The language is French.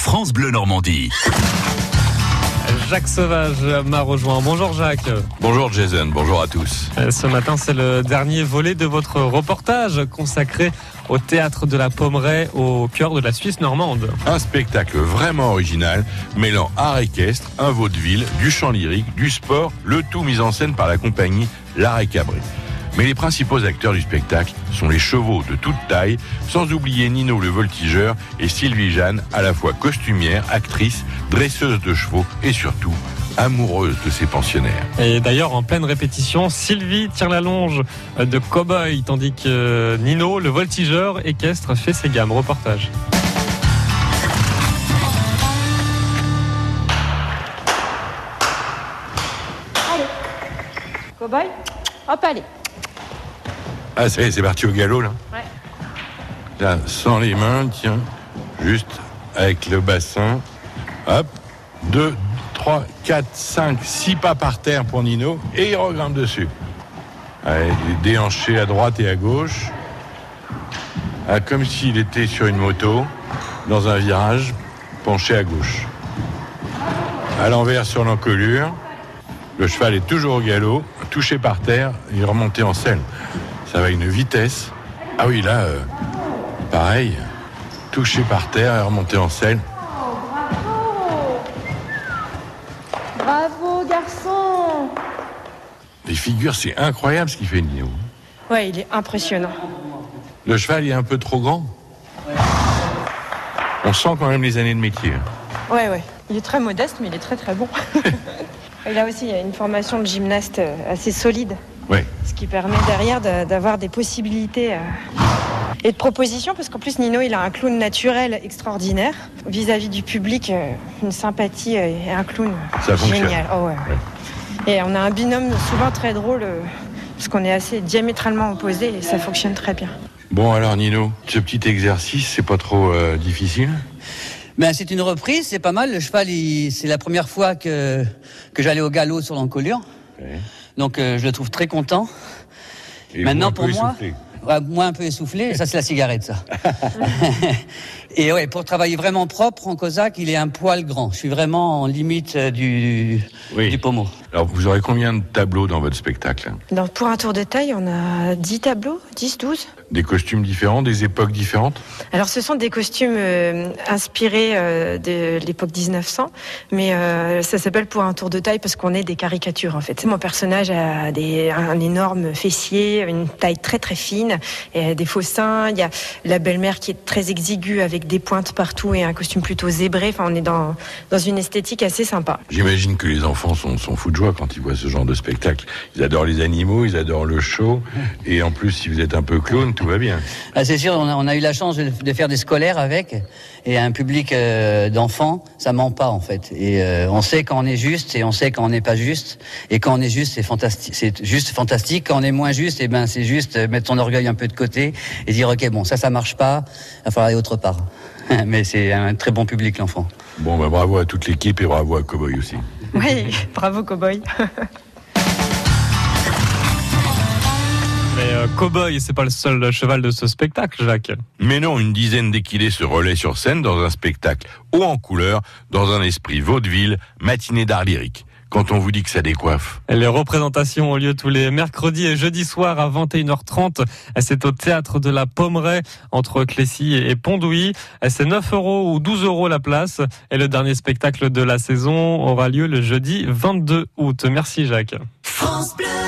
France Bleu Normandie. Jacques Sauvage m'a rejoint. Bonjour Jacques. Bonjour Jason, bonjour à tous. Euh, Ce matin, c'est le dernier volet de votre reportage consacré au théâtre de la Pommeraye au cœur de la Suisse normande. Un spectacle vraiment original, mêlant art équestre, un vaudeville, du chant lyrique, du sport, le tout mis en scène par la compagnie L'Art et Cabré. Mais les principaux acteurs du spectacle sont les chevaux de toute taille, sans oublier Nino le voltigeur et Sylvie Jeanne, à la fois costumière, actrice, dresseuse de chevaux et surtout amoureuse de ses pensionnaires. Et d'ailleurs, en pleine répétition, Sylvie tire la longe de cow-boy, tandis que Nino, le voltigeur équestre, fait ses gammes. Reportage. Cowboy Hop, allez. Ah, ça y est, c'est parti au galop, là Ouais. Là, sans les mains, tiens, juste avec le bassin. Hop, 2, 3, 4, 5, 6 pas par terre pour Nino, et il regrimpe dessus. Allez, les déhanchés à droite et à gauche. Ah, comme s'il était sur une moto, dans un virage, penché à gauche. À l'envers sur l'encolure. Le cheval est toujours au galop, touché par terre, il est remonté en selle. Ça va à une vitesse. Ah oui, là, euh, pareil, touché par terre et remonté en selle. Bravo, garçon Les figures, c'est incroyable ce qu'il fait, Nino. Ouais, il est impressionnant. Le cheval, il est un peu trop grand. On sent quand même les années de métier. hein. Ouais, ouais. Il est très modeste, mais il est très très bon. Et là aussi, il y a une formation de gymnaste euh, assez solide, Ce qui permet derrière de- d'avoir des possibilités euh, et de propositions, parce qu'en plus, Nino, il a un clown naturel extraordinaire. Vis-à-vis du public, euh, une sympathie euh, et un clown Ça génial. Oh, ouais. Et on a un binôme souvent très drôle, euh, parce qu'on est assez diamétralement opposés et ça fonctionne très bien. Bon, alors, Nino, ce petit exercice, c'est pas trop euh, difficile? Ben, c'est une reprise, c'est pas mal. Le cheval, c'est la première fois que, que j'allais au galop sur l'encolure. Donc, euh, je le trouve très content. Et Maintenant, vous, un pour peu moi, ouais, moi un peu essoufflé, ça c'est la cigarette, ça. Et ouais, pour travailler vraiment propre en cosaque, il est un poil grand. Je suis vraiment en limite euh, du, Oui. du pommeau. Alors, vous aurez combien de tableaux dans votre spectacle? Pour un tour de taille, on a 10 tableaux, 10, 12. Des costumes différents, des époques différentes Alors, ce sont des costumes euh, inspirés euh, de l'époque 1900, mais euh, ça s'appelle pour un tour de taille parce qu'on est des caricatures en fait. Mon personnage a des, un énorme fessier, une taille très très fine, et des faux seins. Il y a la belle-mère qui est très exiguë avec des pointes partout et un costume plutôt zébré. Enfin, on est dans, dans une esthétique assez sympa. J'imagine que les enfants sont, sont fous de joie quand ils voient ce genre de spectacle. Ils adorent les animaux, ils adorent le show, et en plus, si vous êtes un peu clown, tout va bien. Ah, c'est sûr, on a, on a eu la chance de, de faire des scolaires avec, et un public euh, d'enfants, ça ment pas en fait. Et euh, on sait quand on est juste, et on sait quand on n'est pas juste. Et quand on est juste, c'est fantastique. C'est juste fantastique. Quand on est moins juste, et ben c'est juste euh, mettre son orgueil un peu de côté et dire ok bon ça ça marche pas, il va falloir aller autre part. Mais c'est un très bon public l'enfant. Bon, bah, bravo à toute l'équipe et bravo à Cowboy aussi. Oui, bravo cowboy. euh, Cowboy, c'est pas le seul cheval de ce spectacle, Jacques. Mais non, une dizaine d'équidés se relaient sur scène dans un spectacle haut en couleur, dans un esprit vaudeville, matinée d'art lyrique. Quand on vous dit que ça décoiffe. Les représentations ont lieu tous les mercredis et jeudis soirs à 21h30. C'est au théâtre de la Pommeraye entre Clécy et Pondouilly. C'est 9 euros ou 12 euros la place. Et le dernier spectacle de la saison aura lieu le jeudi 22 août. Merci Jacques. France Bleu.